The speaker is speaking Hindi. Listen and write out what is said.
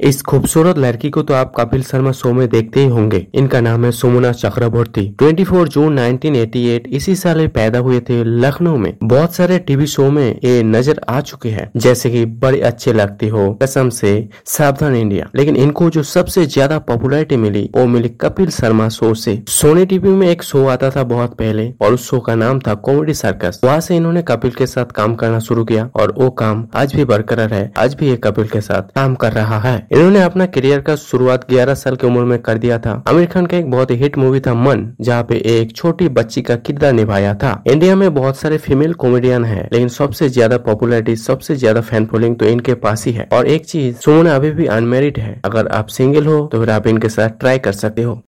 इस खूबसूरत लड़की को तो आप कपिल शर्मा शो में देखते ही होंगे। इनका नाम है सुमना चक्रवर्ती। 24 जून 1988 इसी साल पैदा हुए थे लखनऊ में। बहुत सारे टीवी शो में ये नज़र आ चुके हैं, जैसे कि बड़े अच्छे लगती हो, कसम से सावधान इंडिया। लेकिन इनको जो सबसे ज़्यादा पॉपुलरिटी मिली, वो मिली कपिल शर्मा शो से। सोनी टीवी में एक शो आता था बहुत पहले, और उस शो का नाम था कॉमेडी सर्कस। वहाँ से इन्होंने कपिल के साथ काम करना शुरू किया, और वो काम आज भी बरकरार है, आज भी ये कपिल के साथ काम कर रहा है। इन्होंने अपना करियर का शुरुआत 11 साल की उम्र में कर दिया था। आमिर खान का एक बहुत हिट मूवी था मन, जहाँ पे एक छोटी बच्ची का किरदार निभाया था। इंडिया में बहुत सारे फीमेल कॉमेडियन है, लेकिन सबसे ज़्यादा पॉपुलरिटी सबसे ज़्यादा फ़ैन फॉलोइंग तो इनके पास ही है। और एक चीज़, सुमन, अभी भी अनमेरिड है। अगर आप सिंगल हो तो फिर आप इनके साथ ट्राई कर सकते हो।